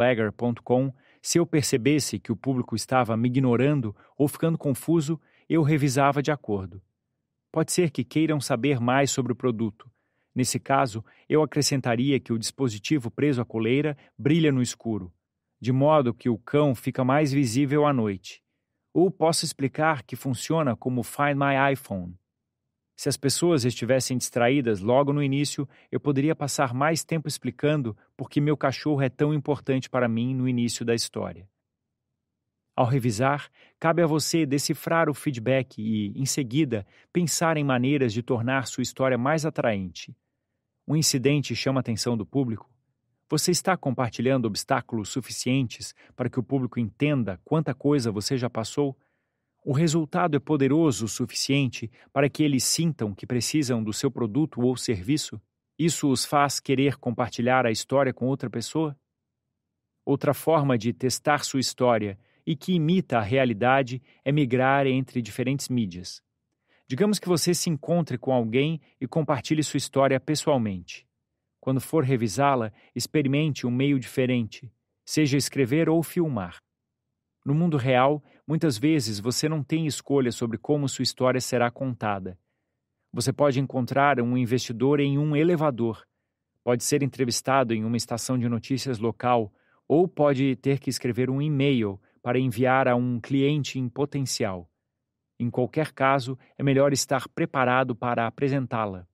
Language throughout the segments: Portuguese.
Bagger.com, se eu percebesse que o público estava me ignorando ou ficando confuso, eu revisava de acordo. Pode ser que queiram saber mais sobre o produto. Nesse caso, eu acrescentaria que o dispositivo preso à coleira brilha no escuro, de modo que o cão fica mais visível à noite. Ou posso explicar que funciona como Find My iPhone. Se as pessoas estivessem distraídas logo no início, eu poderia passar mais tempo explicando por que meu cachorro é tão importante para mim no início da história. Ao revisar, cabe a você decifrar o feedback e, em seguida, pensar em maneiras de tornar sua história mais atraente. Um incidente chama a atenção do público? Você está compartilhando obstáculos suficientes para que o público entenda quanta coisa você já passou? O resultado é poderoso o suficiente para que eles sintam que precisam do seu produto ou serviço? Isso os faz querer compartilhar a história com outra pessoa? Outra forma de testar sua história e que imita a realidade é migrar entre diferentes mídias. Digamos que você se encontre com alguém e compartilhe sua história pessoalmente. Quando for revisá-la, experimente um meio diferente, seja escrever ou filmar. No mundo real, muitas vezes você não tem escolha sobre como sua história será contada. Você pode encontrar um investidor em um elevador, pode ser entrevistado em uma estação de notícias local ou pode ter que escrever um e-mail para enviar a um cliente em potencial. Em qualquer caso, é melhor estar preparado para apresentá-la.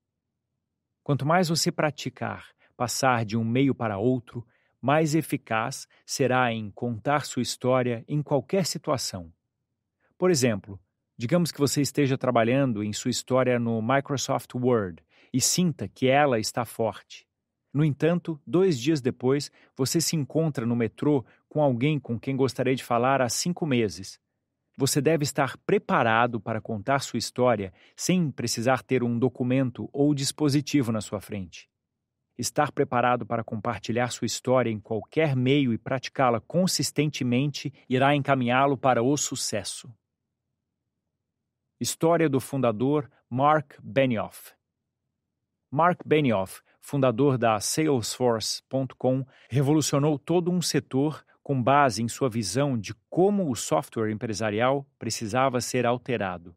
Quanto mais você praticar passar de um meio para outro, mais eficaz será em contar sua história em qualquer situação. Por exemplo, digamos que você esteja trabalhando em sua história no Microsoft Word e sinta que ela está forte. No entanto, dois dias depois, você se encontra no metrô com alguém com quem gostaria de falar há cinco meses. Você deve estar preparado para contar sua história sem precisar ter um documento ou dispositivo na sua frente. Estar preparado para compartilhar sua história em qualquer meio e praticá-la consistentemente irá encaminhá-lo para o sucesso. História do fundador Mark Benioff. Mark Benioff, fundador da Salesforce.com, revolucionou todo um setor com base em sua visão de como o software empresarial precisava ser alterado.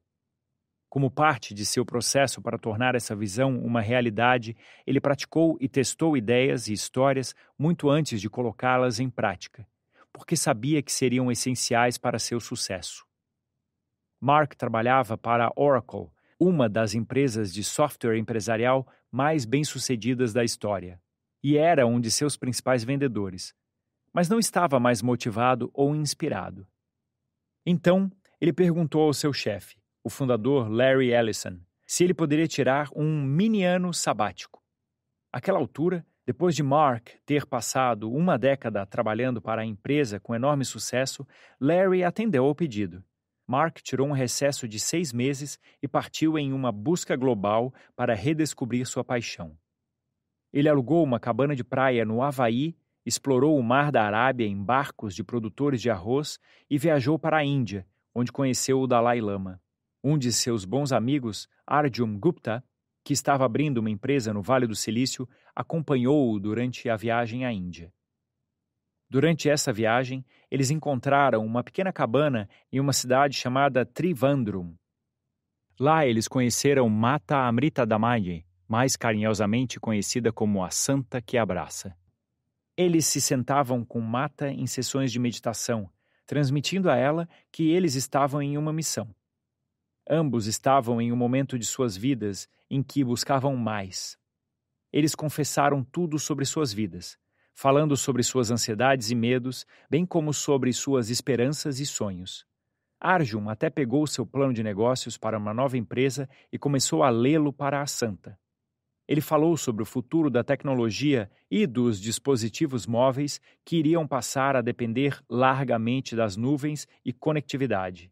Como parte de seu processo para tornar essa visão uma realidade, ele praticou e testou ideias e histórias muito antes de colocá-las em prática, porque sabia que seriam essenciais para seu sucesso. Mark trabalhava para a Oracle, uma das empresas de software empresarial mais bem-sucedidas da história, e era um de seus principais vendedores, mas não estava mais motivado ou inspirado. Então, ele perguntou ao seu chefe, o fundador Larry Ellison, se ele poderia tirar um mini ano sabático. Aquela altura, depois de Mark ter passado uma década trabalhando para a empresa com enorme sucesso, Larry atendeu ao pedido. Mark tirou um recesso de seis meses e partiu em uma busca global para redescobrir sua paixão. Ele alugou uma cabana de praia no Havaí, explorou o mar da Arábia em barcos de produtores de arroz e viajou para a Índia, onde conheceu o Dalai Lama. Um de seus bons amigos, Arjun Gupta, que estava abrindo uma empresa no Vale do Silício, acompanhou-o durante a viagem à Índia. Durante essa viagem, eles encontraram uma pequena cabana em uma cidade chamada Trivandrum. Lá eles conheceram Mata Amrita Damayi, mais carinhosamente conhecida como a Santa que Abraça. Eles se sentavam com Mata em sessões de meditação, transmitindo a ela que eles estavam em uma missão. Ambos estavam em um momento de suas vidas em que buscavam mais. Eles confessaram tudo sobre suas vidas, falando sobre suas ansiedades e medos, bem como sobre suas esperanças e sonhos. Arjun até pegou seu plano de negócios para uma nova empresa e começou a lê-lo para a santa. Ele falou sobre o futuro da tecnologia e dos dispositivos móveis que iriam passar a depender largamente das nuvens e conectividade.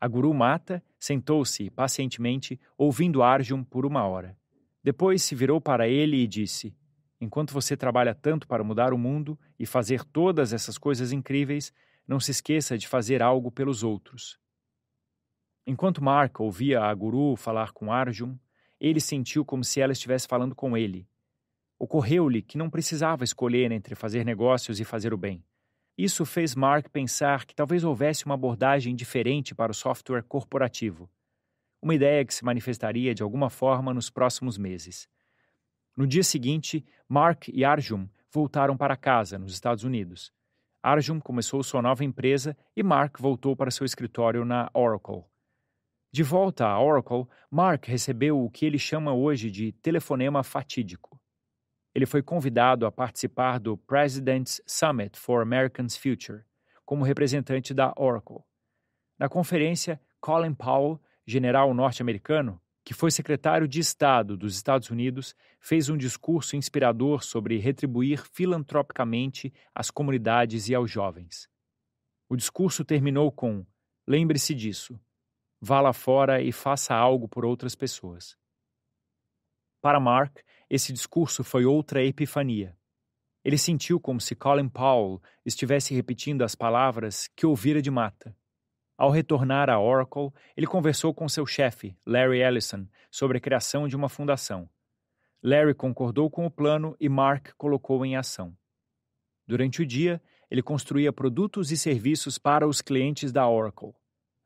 A guru Mata sentou-se pacientemente, ouvindo Arjun por uma hora. Depois se virou para ele e disse: Enquanto você trabalha tanto para mudar o mundo e fazer todas essas coisas incríveis, não se esqueça de fazer algo pelos outros. Enquanto Mark ouvia a guru falar com Arjun, ele sentiu como se ela estivesse falando com ele. Ocorreu-lhe que não precisava escolher entre fazer negócios e fazer o bem. Isso fez Mark pensar que talvez houvesse uma abordagem diferente para o software corporativo. Uma ideia que se manifestaria de alguma forma nos próximos meses. No dia seguinte, Mark e Arjun voltaram para casa, nos Estados Unidos. Arjun começou sua nova empresa e Mark voltou para seu escritório na Oracle. De volta à Oracle, Mark recebeu o que ele chama hoje de telefonema fatídico. Ele foi convidado a participar do President's Summit for Americans Future, como representante da Oracle. Na conferência, Colin Powell, general norte-americano, que foi secretário de Estado dos Estados Unidos, fez um discurso inspirador sobre retribuir filantropicamente às comunidades e aos jovens. O discurso terminou com: Lembre-se disso. Vá lá fora e faça algo por outras pessoas. Para Mark, esse discurso foi outra epifania. Ele sentiu como se Colin Powell estivesse repetindo as palavras que ouvira de mata. Ao retornar à Oracle, ele conversou com seu chefe, Larry Ellison, sobre a criação de uma fundação. Larry concordou com o plano e Mark colocou em ação. Durante o dia, ele construía produtos e serviços para os clientes da Oracle.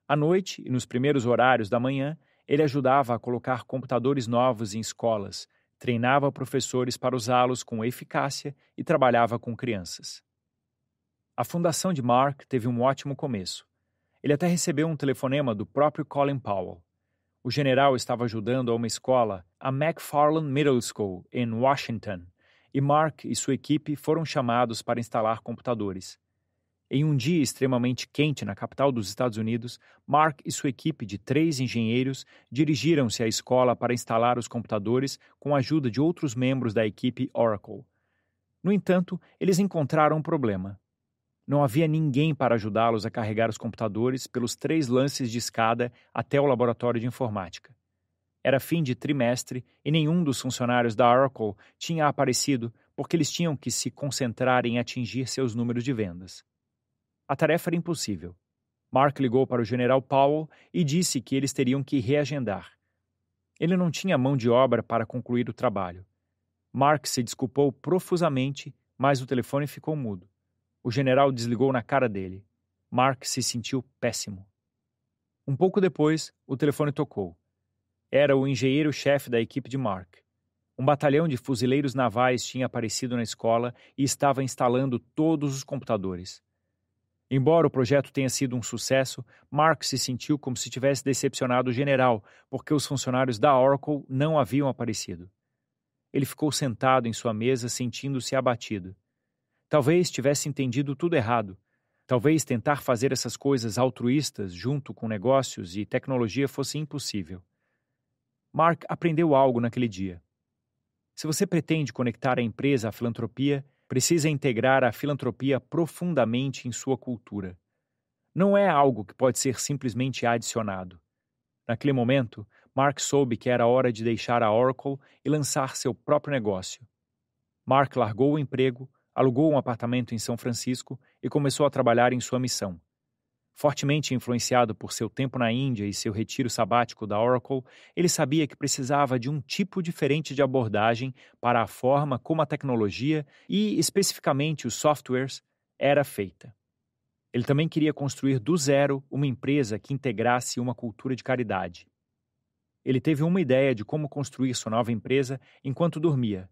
À noite e nos primeiros horários da manhã, ele ajudava a colocar computadores novos em escolas treinava professores para usá-los com eficácia e trabalhava com crianças. A fundação de Mark teve um ótimo começo. Ele até recebeu um telefonema do próprio Colin Powell. O general estava ajudando a uma escola, a McFarland Middle School, em Washington, e Mark e sua equipe foram chamados para instalar computadores. Em um dia extremamente quente na capital dos Estados Unidos, Mark e sua equipe de três engenheiros dirigiram-se à escola para instalar os computadores com a ajuda de outros membros da equipe Oracle. No entanto, eles encontraram um problema. Não havia ninguém para ajudá-los a carregar os computadores pelos três lances de escada até o laboratório de informática. Era fim de trimestre e nenhum dos funcionários da Oracle tinha aparecido porque eles tinham que se concentrar em atingir seus números de vendas. A tarefa era impossível. Mark ligou para o general Powell e disse que eles teriam que reagendar. Ele não tinha mão de obra para concluir o trabalho. Mark se desculpou profusamente, mas o telefone ficou mudo. O general desligou na cara dele. Mark se sentiu péssimo. Um pouco depois, o telefone tocou. Era o engenheiro-chefe da equipe de Mark. Um batalhão de fuzileiros navais tinha aparecido na escola e estava instalando todos os computadores. Embora o projeto tenha sido um sucesso, Mark se sentiu como se tivesse decepcionado o general, porque os funcionários da Oracle não haviam aparecido. Ele ficou sentado em sua mesa, sentindo-se abatido. Talvez tivesse entendido tudo errado. Talvez tentar fazer essas coisas altruístas junto com negócios e tecnologia fosse impossível. Mark aprendeu algo naquele dia. Se você pretende conectar a empresa à filantropia, precisa integrar a filantropia profundamente em sua cultura. Não é algo que pode ser simplesmente adicionado. Naquele momento, Mark soube que era hora de deixar a Oracle e lançar seu próprio negócio. Mark largou o emprego, alugou um apartamento em São Francisco e começou a trabalhar em sua missão. Fortemente influenciado por seu tempo na Índia e seu retiro sabático da Oracle, ele sabia que precisava de um tipo diferente de abordagem para a forma como a tecnologia e, especificamente, os softwares era feita. Ele também queria construir do zero uma empresa que integrasse uma cultura de caridade. Ele teve uma ideia de como construir sua nova empresa enquanto dormia.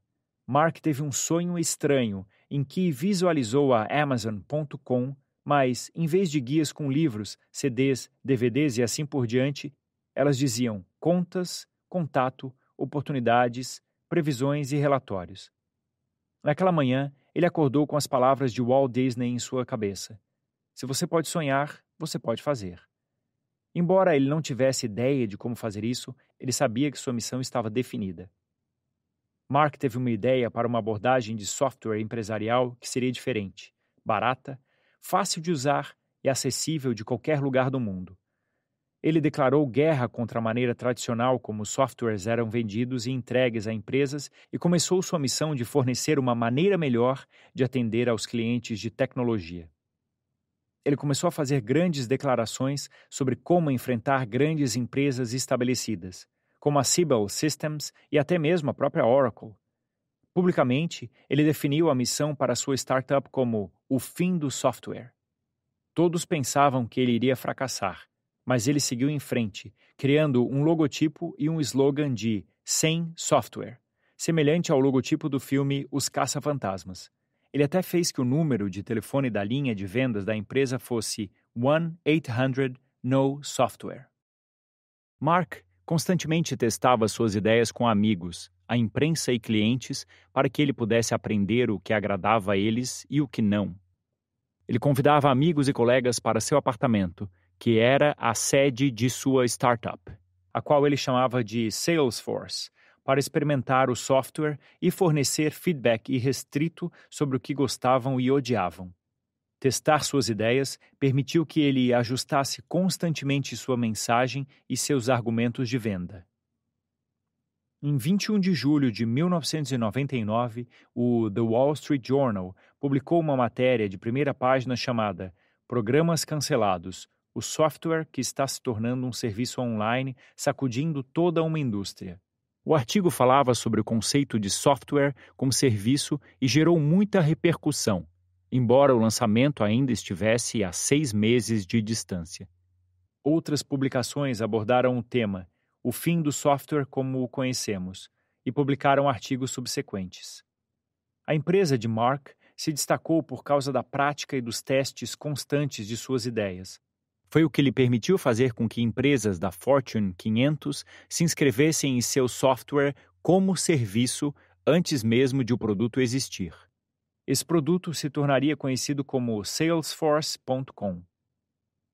Mark teve um sonho estranho em que visualizou a Amazon.com mas, em vez de guias com livros, CDs, DVDs e assim por diante, elas diziam contas, contato, oportunidades, previsões e relatórios. Naquela manhã, ele acordou com as palavras de Walt Disney em sua cabeça. Se você pode sonhar, você pode fazer. Embora ele não tivesse ideia de como fazer isso, ele sabia que sua missão estava definida. Mark teve uma ideia para uma abordagem de software empresarial que seria diferente, barata fácil de usar e acessível de qualquer lugar do mundo. Ele declarou guerra contra a maneira tradicional como softwares eram vendidos e entregues a empresas e começou sua missão de fornecer uma maneira melhor de atender aos clientes de tecnologia. Ele começou a fazer grandes declarações sobre como enfrentar grandes empresas estabelecidas, como a Siebel Systems e até mesmo a própria Oracle. Publicamente, ele definiu a missão para sua startup como o fim do software. Todos pensavam que ele iria fracassar, mas ele seguiu em frente, criando um logotipo e um slogan de sem software, semelhante ao logotipo do filme Os Caça-Fantasmas. Ele até fez que o número de telefone da linha de vendas da empresa fosse 1-800-NO-SOFTWARE. Mark constantemente testava suas ideias com amigos, a imprensa e clientes para que ele pudesse aprender o que agradava a eles e o que não. Ele convidava amigos e colegas para seu apartamento, que era a sede de sua startup, a qual ele chamava de Salesforce, para experimentar o software e fornecer feedback irrestrito sobre o que gostavam e odiavam. Testar suas ideias permitiu que ele ajustasse constantemente sua mensagem e seus argumentos de venda. Em 21 de julho de 1999, o The Wall Street Journal publicou uma matéria de primeira página chamada Programas Cancelados o software que está se tornando um serviço online sacudindo toda uma indústria. O artigo falava sobre o conceito de software como serviço e gerou muita repercussão, embora o lançamento ainda estivesse a seis meses de distância. Outras publicações abordaram o tema, o fim do software como o conhecemos, e publicaram artigos subsequentes. A empresa de Mark se destacou por causa da prática e dos testes constantes de suas ideias, foi o que lhe permitiu fazer com que empresas da Fortune 500 se inscrevessem em seu software como serviço antes mesmo de o produto existir. Esse produto se tornaria conhecido como Salesforce.com.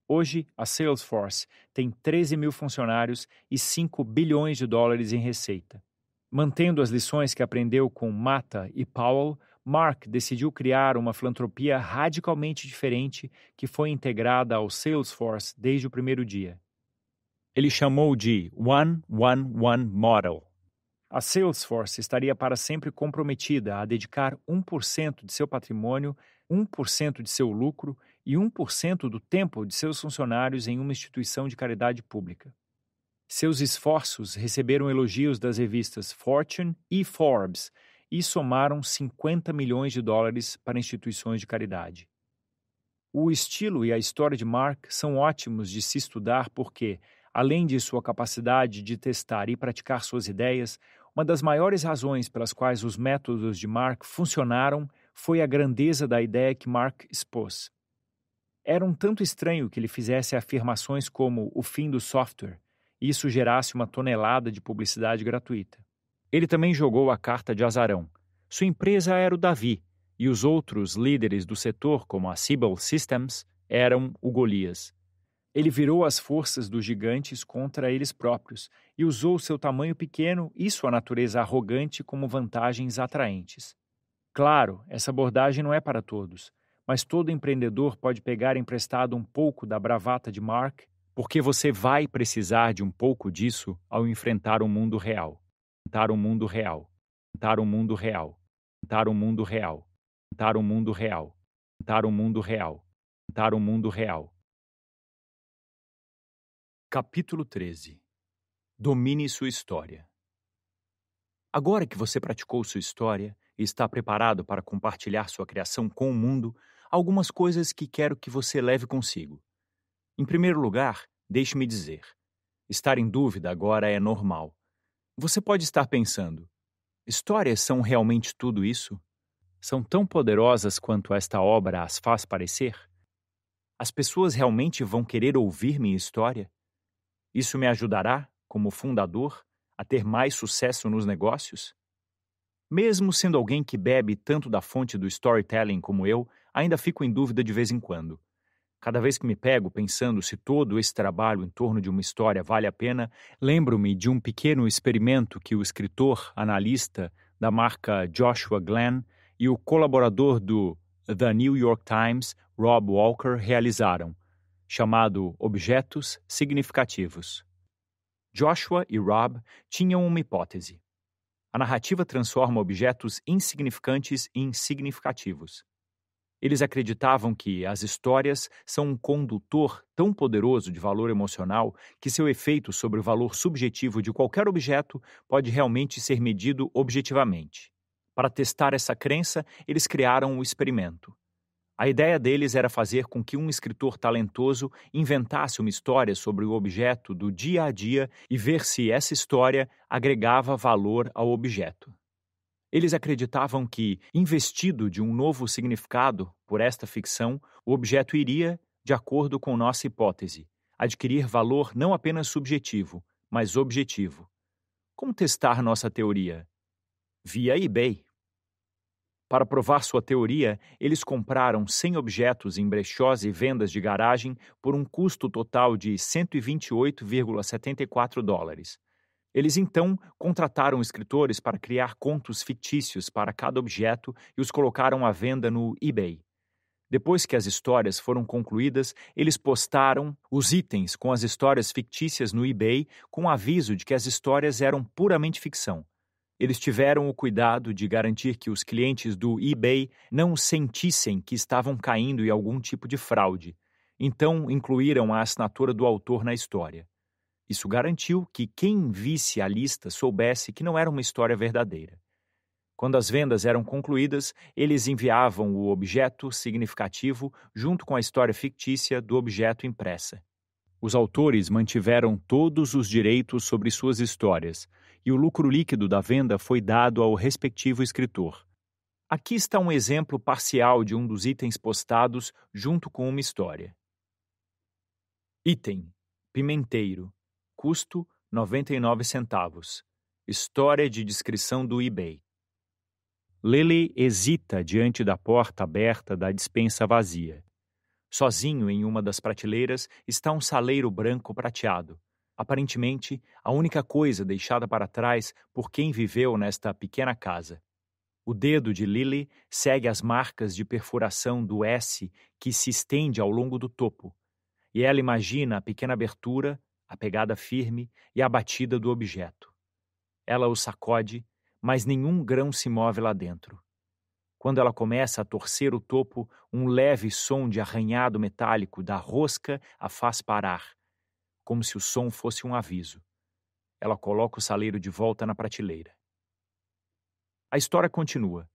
Hoje, a Salesforce tem 13 mil funcionários e 5 bilhões de dólares em receita. Mantendo as lições que aprendeu com Mata e Powell, Mark decidiu criar uma filantropia radicalmente diferente que foi integrada ao Salesforce desde o primeiro dia. Ele chamou de One One One Model. A Salesforce estaria para sempre comprometida a dedicar 1% de seu patrimônio, 1% de seu lucro e 1% do tempo de seus funcionários em uma instituição de caridade pública. Seus esforços receberam elogios das revistas Fortune e Forbes e somaram 50 milhões de dólares para instituições de caridade. O estilo e a história de Mark são ótimos de se estudar porque, além de sua capacidade de testar e praticar suas ideias, uma das maiores razões pelas quais os métodos de Mark funcionaram foi a grandeza da ideia que Mark expôs. Era um tanto estranho que ele fizesse afirmações como o fim do software e isso gerasse uma tonelada de publicidade gratuita. Ele também jogou a carta de azarão. Sua empresa era o Davi, e os outros líderes do setor, como a Siebel Systems, eram o Golias. Ele virou as forças dos gigantes contra eles próprios e usou seu tamanho pequeno e sua natureza arrogante como vantagens atraentes. Claro, essa abordagem não é para todos, mas todo empreendedor pode pegar emprestado um pouco da bravata de Mark, porque você vai precisar de um pouco disso ao enfrentar o mundo real. Tentar o mundo real, tentar o mundo real, tentar o mundo real, tentar o mundo real, tentar o mundo real, tentar o mundo real. Capítulo 13 Domine sua história. Agora que você praticou sua história e está preparado para compartilhar sua criação com o mundo, algumas coisas que quero que você leve consigo. Em primeiro lugar, deixe-me dizer: estar em dúvida agora é normal. Você pode estar pensando: histórias são realmente tudo isso? São tão poderosas quanto esta obra as faz parecer? As pessoas realmente vão querer ouvir minha história? Isso me ajudará, como fundador, a ter mais sucesso nos negócios? Mesmo sendo alguém que bebe tanto da fonte do storytelling como eu, ainda fico em dúvida de vez em quando. Cada vez que me pego pensando se todo esse trabalho em torno de uma história vale a pena, lembro-me de um pequeno experimento que o escritor, analista da marca Joshua Glenn e o colaborador do The New York Times, Rob Walker, realizaram, chamado Objetos Significativos. Joshua e Rob tinham uma hipótese. A narrativa transforma objetos insignificantes em significativos. Eles acreditavam que as histórias são um condutor tão poderoso de valor emocional que seu efeito sobre o valor subjetivo de qualquer objeto pode realmente ser medido objetivamente. Para testar essa crença, eles criaram o um experimento. A ideia deles era fazer com que um escritor talentoso inventasse uma história sobre o objeto do dia a dia e ver se essa história agregava valor ao objeto. Eles acreditavam que, investido de um novo significado por esta ficção, o objeto iria, de acordo com nossa hipótese, adquirir valor não apenas subjetivo, mas objetivo. Como testar nossa teoria? Via eBay. Para provar sua teoria, eles compraram 100 objetos em brechós e vendas de garagem por um custo total de 128,74 dólares. Eles então contrataram escritores para criar contos fictícios para cada objeto e os colocaram à venda no eBay. Depois que as histórias foram concluídas, eles postaram os itens com as histórias fictícias no eBay com aviso de que as histórias eram puramente ficção. Eles tiveram o cuidado de garantir que os clientes do eBay não sentissem que estavam caindo em algum tipo de fraude. Então, incluíram a assinatura do autor na história. Isso garantiu que quem visse a lista soubesse que não era uma história verdadeira. Quando as vendas eram concluídas, eles enviavam o objeto significativo junto com a história fictícia do objeto impressa. Os autores mantiveram todos os direitos sobre suas histórias, e o lucro líquido da venda foi dado ao respectivo escritor. Aqui está um exemplo parcial de um dos itens postados junto com uma história. Item: Pimenteiro. Custo: 99 centavos. História de descrição do eBay. Lily hesita diante da porta aberta da dispensa vazia. Sozinho em uma das prateleiras está um saleiro branco prateado. Aparentemente, a única coisa deixada para trás por quem viveu nesta pequena casa. O dedo de Lily segue as marcas de perfuração do S que se estende ao longo do topo, e ela imagina a pequena abertura, a pegada firme e a batida do objeto. Ela o sacode, mas nenhum grão se move lá dentro. Quando ela começa a torcer o topo, um leve som de arranhado metálico da rosca a faz parar como se o som fosse um aviso. Ela coloca o saleiro de volta na prateleira. A história continua,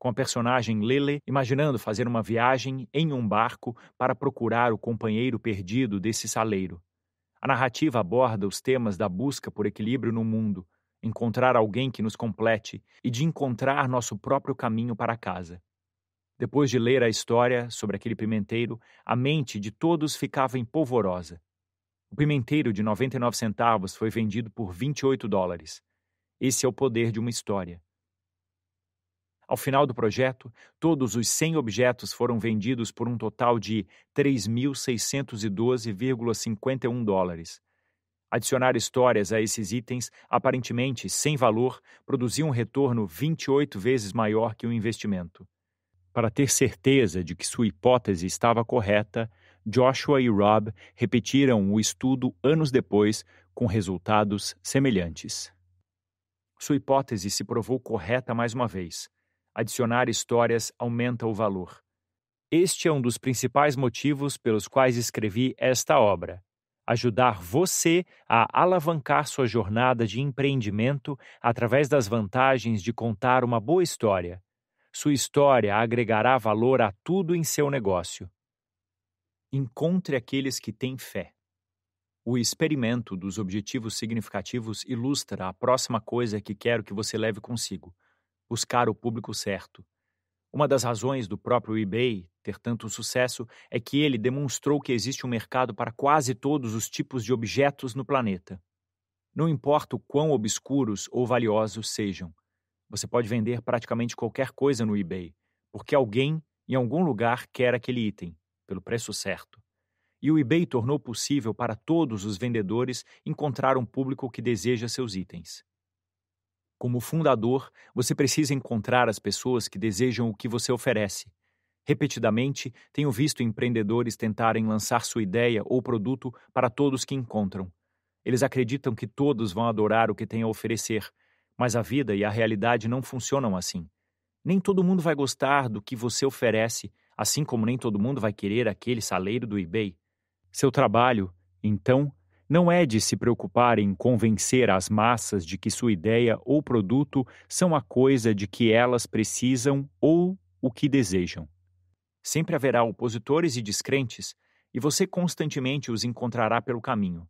com a personagem Lele imaginando fazer uma viagem em um barco para procurar o companheiro perdido desse saleiro. A narrativa aborda os temas da busca por equilíbrio no mundo, encontrar alguém que nos complete e de encontrar nosso próprio caminho para casa. Depois de ler a história sobre aquele pimenteiro, a mente de todos ficava empolvorosa. O pimenteiro de 99 centavos foi vendido por 28 dólares. Esse é o poder de uma história. Ao final do projeto, todos os 100 objetos foram vendidos por um total de 3.612,51 dólares. Adicionar histórias a esses itens, aparentemente sem valor, produzia um retorno 28 vezes maior que o investimento. Para ter certeza de que sua hipótese estava correta, Joshua e Rob repetiram o estudo anos depois com resultados semelhantes. Sua hipótese se provou correta mais uma vez. Adicionar histórias aumenta o valor. Este é um dos principais motivos pelos quais escrevi esta obra. Ajudar você a alavancar sua jornada de empreendimento através das vantagens de contar uma boa história. Sua história agregará valor a tudo em seu negócio. Encontre aqueles que têm fé. O experimento dos objetivos significativos ilustra a próxima coisa que quero que você leve consigo: buscar o público certo. Uma das razões do próprio eBay ter tanto sucesso é que ele demonstrou que existe um mercado para quase todos os tipos de objetos no planeta. Não importa o quão obscuros ou valiosos sejam, você pode vender praticamente qualquer coisa no eBay, porque alguém em algum lugar quer aquele item pelo preço certo. E o eBay tornou possível para todos os vendedores encontrar um público que deseja seus itens. Como fundador, você precisa encontrar as pessoas que desejam o que você oferece. Repetidamente, tenho visto empreendedores tentarem lançar sua ideia ou produto para todos que encontram. Eles acreditam que todos vão adorar o que tem a oferecer, mas a vida e a realidade não funcionam assim. Nem todo mundo vai gostar do que você oferece, assim como nem todo mundo vai querer aquele saleiro do eBay. Seu trabalho, então, não é de se preocupar em convencer as massas de que sua ideia ou produto são a coisa de que elas precisam ou o que desejam. Sempre haverá opositores e descrentes, e você constantemente os encontrará pelo caminho.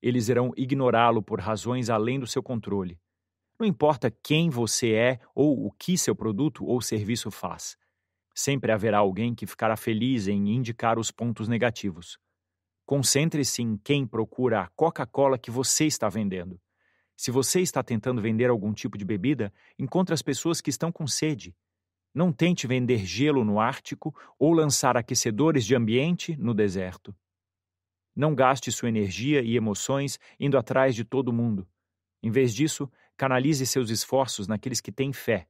Eles irão ignorá-lo por razões além do seu controle. Não importa quem você é ou o que seu produto ou serviço faz. Sempre haverá alguém que ficará feliz em indicar os pontos negativos. Concentre-se em quem procura a Coca-Cola que você está vendendo. Se você está tentando vender algum tipo de bebida, encontre as pessoas que estão com sede. Não tente vender gelo no Ártico ou lançar aquecedores de ambiente no deserto. Não gaste sua energia e emoções indo atrás de todo mundo. Em vez disso, canalize seus esforços naqueles que têm fé.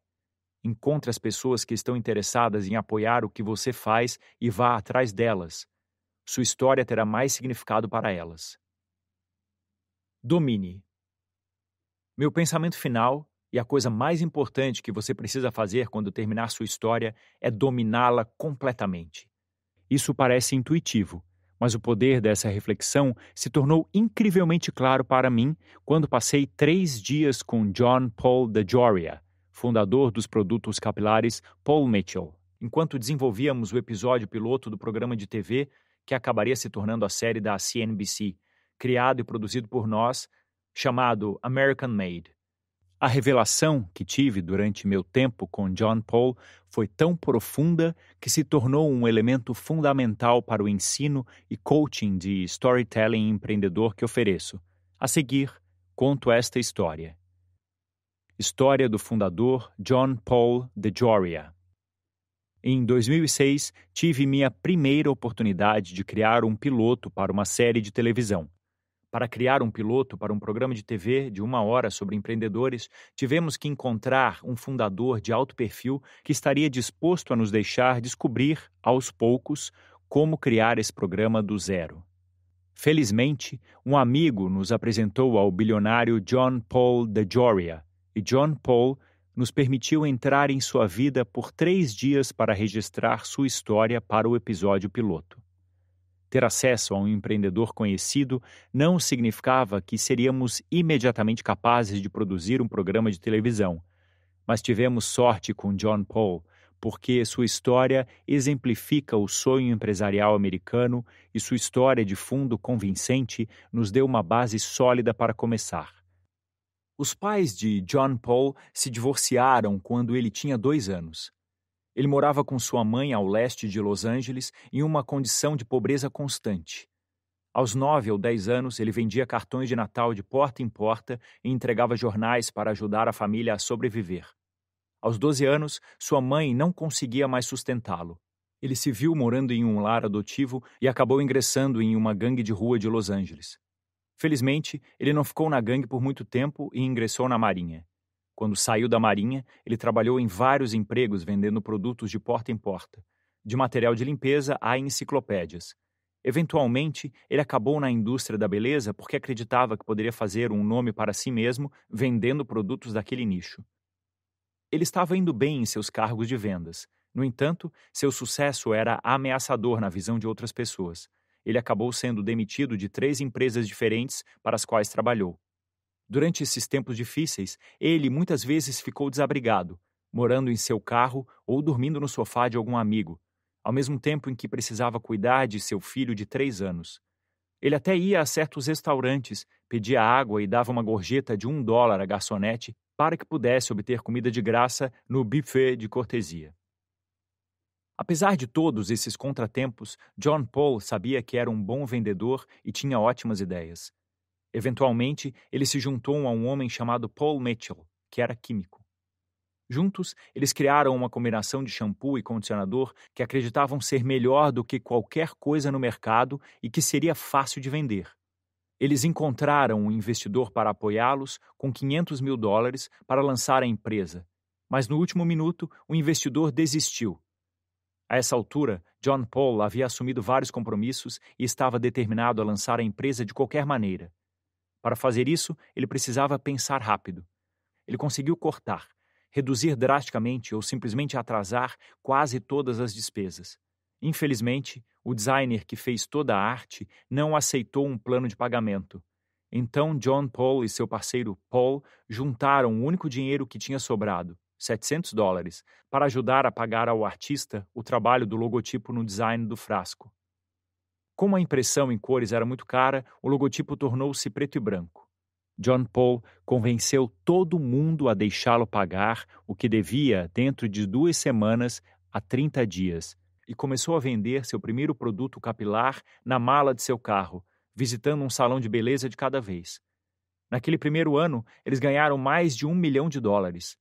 Encontre as pessoas que estão interessadas em apoiar o que você faz e vá atrás delas sua história terá mais significado para elas. Domine. Meu pensamento final e a coisa mais importante que você precisa fazer quando terminar sua história é dominá-la completamente. Isso parece intuitivo, mas o poder dessa reflexão se tornou incrivelmente claro para mim quando passei três dias com John Paul DeJoria, fundador dos produtos capilares Paul Mitchell, enquanto desenvolvíamos o episódio piloto do programa de TV que acabaria se tornando a série da CNBC, criado e produzido por nós, chamado American Made. A revelação que tive durante meu tempo com John Paul foi tão profunda que se tornou um elemento fundamental para o ensino e coaching de storytelling empreendedor que ofereço. A seguir, conto esta história. História do fundador John Paul DeJoria. Em 2006, tive minha primeira oportunidade de criar um piloto para uma série de televisão. Para criar um piloto para um programa de TV de uma hora sobre empreendedores, tivemos que encontrar um fundador de alto perfil que estaria disposto a nos deixar descobrir, aos poucos, como criar esse programa do zero. Felizmente, um amigo nos apresentou ao bilionário John Paul DeJoria, e John Paul nos permitiu entrar em sua vida por três dias para registrar sua história para o episódio piloto. Ter acesso a um empreendedor conhecido não significava que seríamos imediatamente capazes de produzir um programa de televisão, mas tivemos sorte com John Paul, porque sua história exemplifica o sonho empresarial americano e sua história de fundo convincente nos deu uma base sólida para começar. Os pais de John Paul se divorciaram quando ele tinha dois anos. Ele morava com sua mãe ao leste de Los Angeles em uma condição de pobreza constante. Aos nove ou dez anos, ele vendia cartões de Natal de porta em porta e entregava jornais para ajudar a família a sobreviver. Aos doze anos, sua mãe não conseguia mais sustentá-lo. Ele se viu morando em um lar adotivo e acabou ingressando em uma gangue de rua de Los Angeles. Felizmente, ele não ficou na gangue por muito tempo e ingressou na Marinha. Quando saiu da Marinha, ele trabalhou em vários empregos vendendo produtos de porta em porta, de material de limpeza a enciclopédias. Eventualmente, ele acabou na indústria da beleza porque acreditava que poderia fazer um nome para si mesmo vendendo produtos daquele nicho. Ele estava indo bem em seus cargos de vendas. No entanto, seu sucesso era ameaçador na visão de outras pessoas ele acabou sendo demitido de três empresas diferentes para as quais trabalhou. Durante esses tempos difíceis, ele muitas vezes ficou desabrigado, morando em seu carro ou dormindo no sofá de algum amigo, ao mesmo tempo em que precisava cuidar de seu filho de três anos. Ele até ia a certos restaurantes, pedia água e dava uma gorjeta de um dólar à garçonete para que pudesse obter comida de graça no buffet de cortesia. Apesar de todos esses contratempos, John Paul sabia que era um bom vendedor e tinha ótimas ideias. Eventualmente, ele se juntou a um homem chamado Paul Mitchell, que era químico. Juntos, eles criaram uma combinação de shampoo e condicionador que acreditavam ser melhor do que qualquer coisa no mercado e que seria fácil de vender. Eles encontraram um investidor para apoiá-los com 500 mil dólares para lançar a empresa, mas no último minuto o investidor desistiu a essa altura, John Paul havia assumido vários compromissos e estava determinado a lançar a empresa de qualquer maneira. Para fazer isso, ele precisava pensar rápido. Ele conseguiu cortar, reduzir drasticamente ou simplesmente atrasar quase todas as despesas. Infelizmente, o designer que fez toda a arte não aceitou um plano de pagamento. Então, John Paul e seu parceiro Paul juntaram o único dinheiro que tinha sobrado, 700 dólares, para ajudar a pagar ao artista o trabalho do logotipo no design do frasco. Como a impressão em cores era muito cara, o logotipo tornou-se preto e branco. John Paul convenceu todo mundo a deixá-lo pagar o que devia dentro de duas semanas a 30 dias e começou a vender seu primeiro produto capilar na mala de seu carro, visitando um salão de beleza de cada vez. Naquele primeiro ano, eles ganharam mais de um milhão de dólares.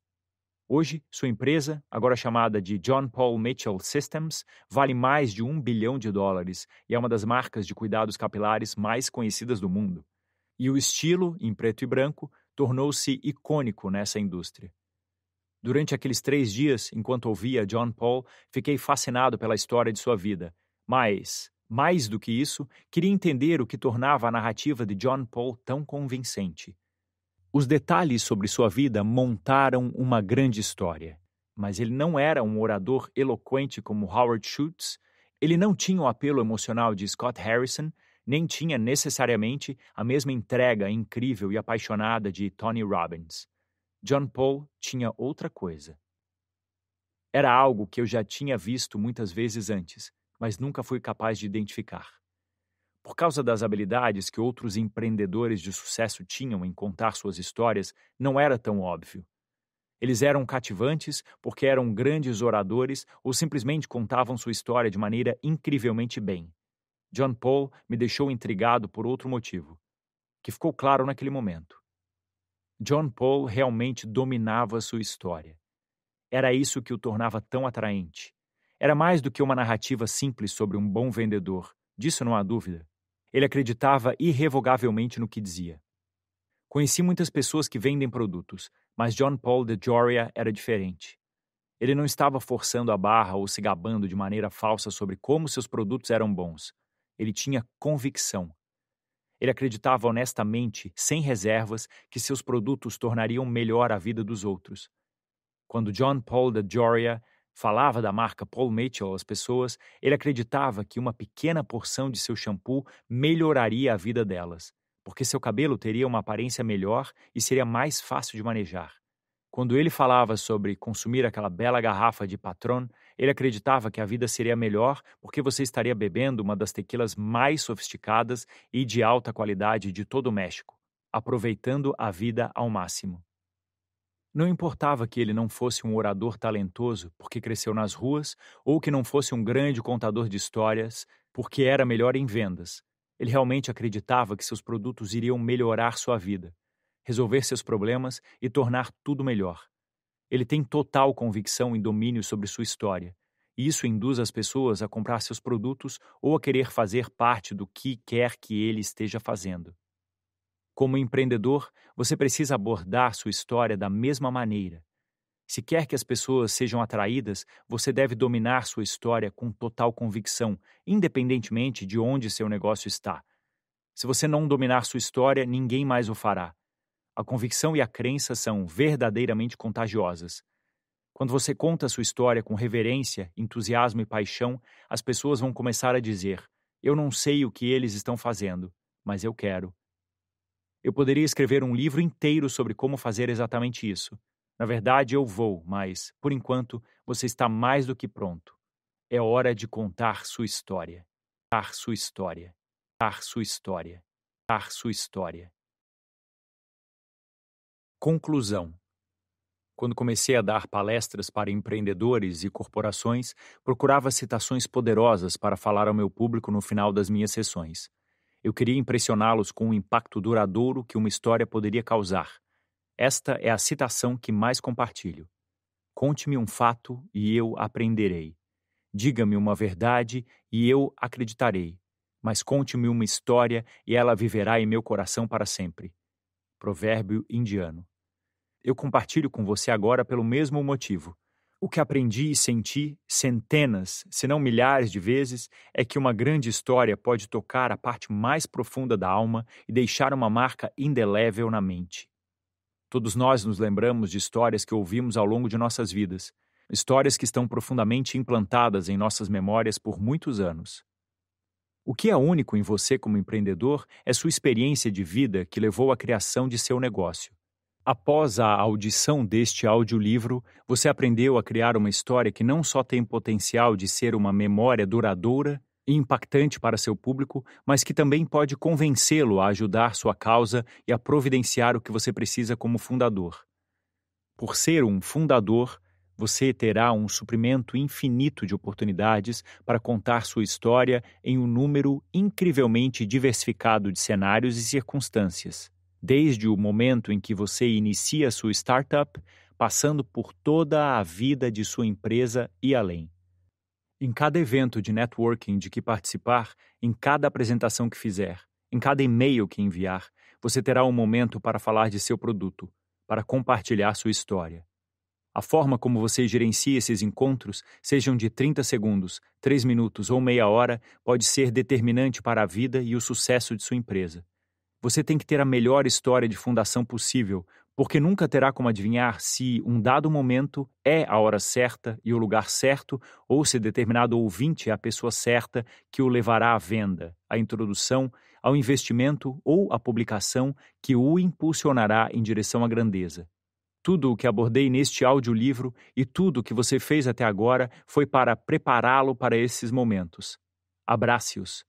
Hoje, sua empresa, agora chamada de John Paul Mitchell Systems, vale mais de um bilhão de dólares e é uma das marcas de cuidados capilares mais conhecidas do mundo. E o estilo, em preto e branco, tornou-se icônico nessa indústria. Durante aqueles três dias, enquanto ouvia John Paul, fiquei fascinado pela história de sua vida. Mas, mais do que isso, queria entender o que tornava a narrativa de John Paul tão convincente. Os detalhes sobre sua vida montaram uma grande história. Mas ele não era um orador eloquente como Howard Schultz, ele não tinha o apelo emocional de Scott Harrison, nem tinha necessariamente a mesma entrega incrível e apaixonada de Tony Robbins. John Paul tinha outra coisa. Era algo que eu já tinha visto muitas vezes antes, mas nunca fui capaz de identificar. Por causa das habilidades que outros empreendedores de sucesso tinham em contar suas histórias, não era tão óbvio. Eles eram cativantes porque eram grandes oradores ou simplesmente contavam sua história de maneira incrivelmente bem. John Paul me deixou intrigado por outro motivo, que ficou claro naquele momento. John Paul realmente dominava sua história. Era isso que o tornava tão atraente. Era mais do que uma narrativa simples sobre um bom vendedor, disso não há dúvida. Ele acreditava irrevogavelmente no que dizia. Conheci muitas pessoas que vendem produtos, mas John Paul de Joria era diferente. Ele não estava forçando a barra ou se gabando de maneira falsa sobre como seus produtos eram bons. Ele tinha convicção. Ele acreditava honestamente, sem reservas, que seus produtos tornariam melhor a vida dos outros. Quando John Paul de Joria falava da marca Paul Mitchell às pessoas, ele acreditava que uma pequena porção de seu shampoo melhoraria a vida delas, porque seu cabelo teria uma aparência melhor e seria mais fácil de manejar. Quando ele falava sobre consumir aquela bela garrafa de Patron, ele acreditava que a vida seria melhor porque você estaria bebendo uma das tequilas mais sofisticadas e de alta qualidade de todo o México, aproveitando a vida ao máximo. Não importava que ele não fosse um orador talentoso porque cresceu nas ruas ou que não fosse um grande contador de histórias porque era melhor em vendas. Ele realmente acreditava que seus produtos iriam melhorar sua vida resolver seus problemas e tornar tudo melhor. Ele tem total convicção em domínio sobre sua história, e isso induz as pessoas a comprar seus produtos ou a querer fazer parte do que quer que ele esteja fazendo. Como empreendedor, você precisa abordar sua história da mesma maneira. Se quer que as pessoas sejam atraídas, você deve dominar sua história com total convicção, independentemente de onde seu negócio está. Se você não dominar sua história, ninguém mais o fará. A convicção e a crença são verdadeiramente contagiosas. Quando você conta sua história com reverência, entusiasmo e paixão, as pessoas vão começar a dizer: Eu não sei o que eles estão fazendo, mas eu quero. Eu poderia escrever um livro inteiro sobre como fazer exatamente isso. Na verdade, eu vou, mas, por enquanto, você está mais do que pronto. É hora de contar sua história. Contar sua história. Contar sua história. Contar sua história. Conclusão. Quando comecei a dar palestras para empreendedores e corporações, procurava citações poderosas para falar ao meu público no final das minhas sessões. Eu queria impressioná-los com o impacto duradouro que uma história poderia causar. Esta é a citação que mais compartilho. Conte-me um fato e eu aprenderei. Diga-me uma verdade e eu acreditarei. Mas conte-me uma história e ela viverá em meu coração para sempre. Provérbio indiano. Eu compartilho com você agora pelo mesmo motivo. O que aprendi e senti centenas, se não milhares de vezes, é que uma grande história pode tocar a parte mais profunda da alma e deixar uma marca indelével na mente. Todos nós nos lembramos de histórias que ouvimos ao longo de nossas vidas. histórias que estão profundamente implantadas em nossas memórias por muitos anos. O que é único em você como empreendedor é sua experiência de vida que levou à criação de seu negócio. Após a audição deste audiolivro, você aprendeu a criar uma história que não só tem potencial de ser uma memória duradoura e impactante para seu público, mas que também pode convencê-lo a ajudar sua causa e a providenciar o que você precisa como fundador. Por ser um fundador, você terá um suprimento infinito de oportunidades para contar sua história em um número incrivelmente diversificado de cenários e circunstâncias desde o momento em que você inicia sua startup, passando por toda a vida de sua empresa e além. Em cada evento de networking de que participar, em cada apresentação que fizer, em cada e-mail que enviar, você terá um momento para falar de seu produto, para compartilhar sua história. A forma como você gerencia esses encontros, sejam de 30 segundos, 3 minutos ou meia hora, pode ser determinante para a vida e o sucesso de sua empresa. Você tem que ter a melhor história de fundação possível, porque nunca terá como adivinhar se um dado momento é a hora certa e o lugar certo, ou se determinado ouvinte é a pessoa certa que o levará à venda, à introdução, ao investimento ou à publicação que o impulsionará em direção à grandeza. Tudo o que abordei neste audiolivro e tudo o que você fez até agora foi para prepará-lo para esses momentos. Abrace-os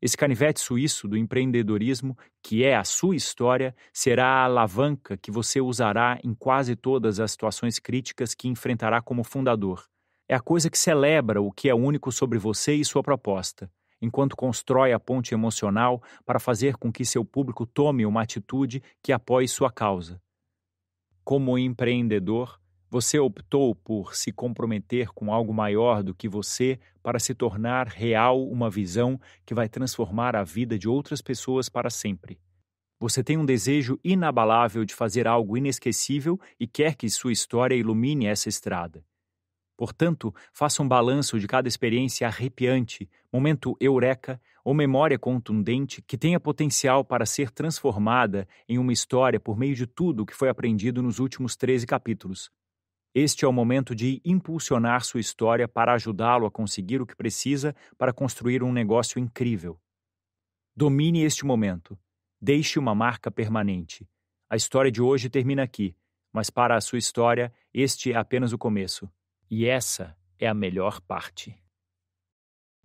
esse canivete suíço do empreendedorismo, que é a sua história, será a alavanca que você usará em quase todas as situações críticas que enfrentará como fundador. É a coisa que celebra o que é único sobre você e sua proposta, enquanto constrói a ponte emocional para fazer com que seu público tome uma atitude que apoie sua causa. Como empreendedor, você optou por se comprometer com algo maior do que você para se tornar real uma visão que vai transformar a vida de outras pessoas para sempre. Você tem um desejo inabalável de fazer algo inesquecível e quer que sua história ilumine essa estrada. Portanto, faça um balanço de cada experiência arrepiante, momento eureka ou memória contundente que tenha potencial para ser transformada em uma história por meio de tudo o que foi aprendido nos últimos 13 capítulos. Este é o momento de impulsionar sua história para ajudá-lo a conseguir o que precisa para construir um negócio incrível. Domine este momento. Deixe uma marca permanente. A história de hoje termina aqui, mas para a sua história, este é apenas o começo. E essa é a melhor parte.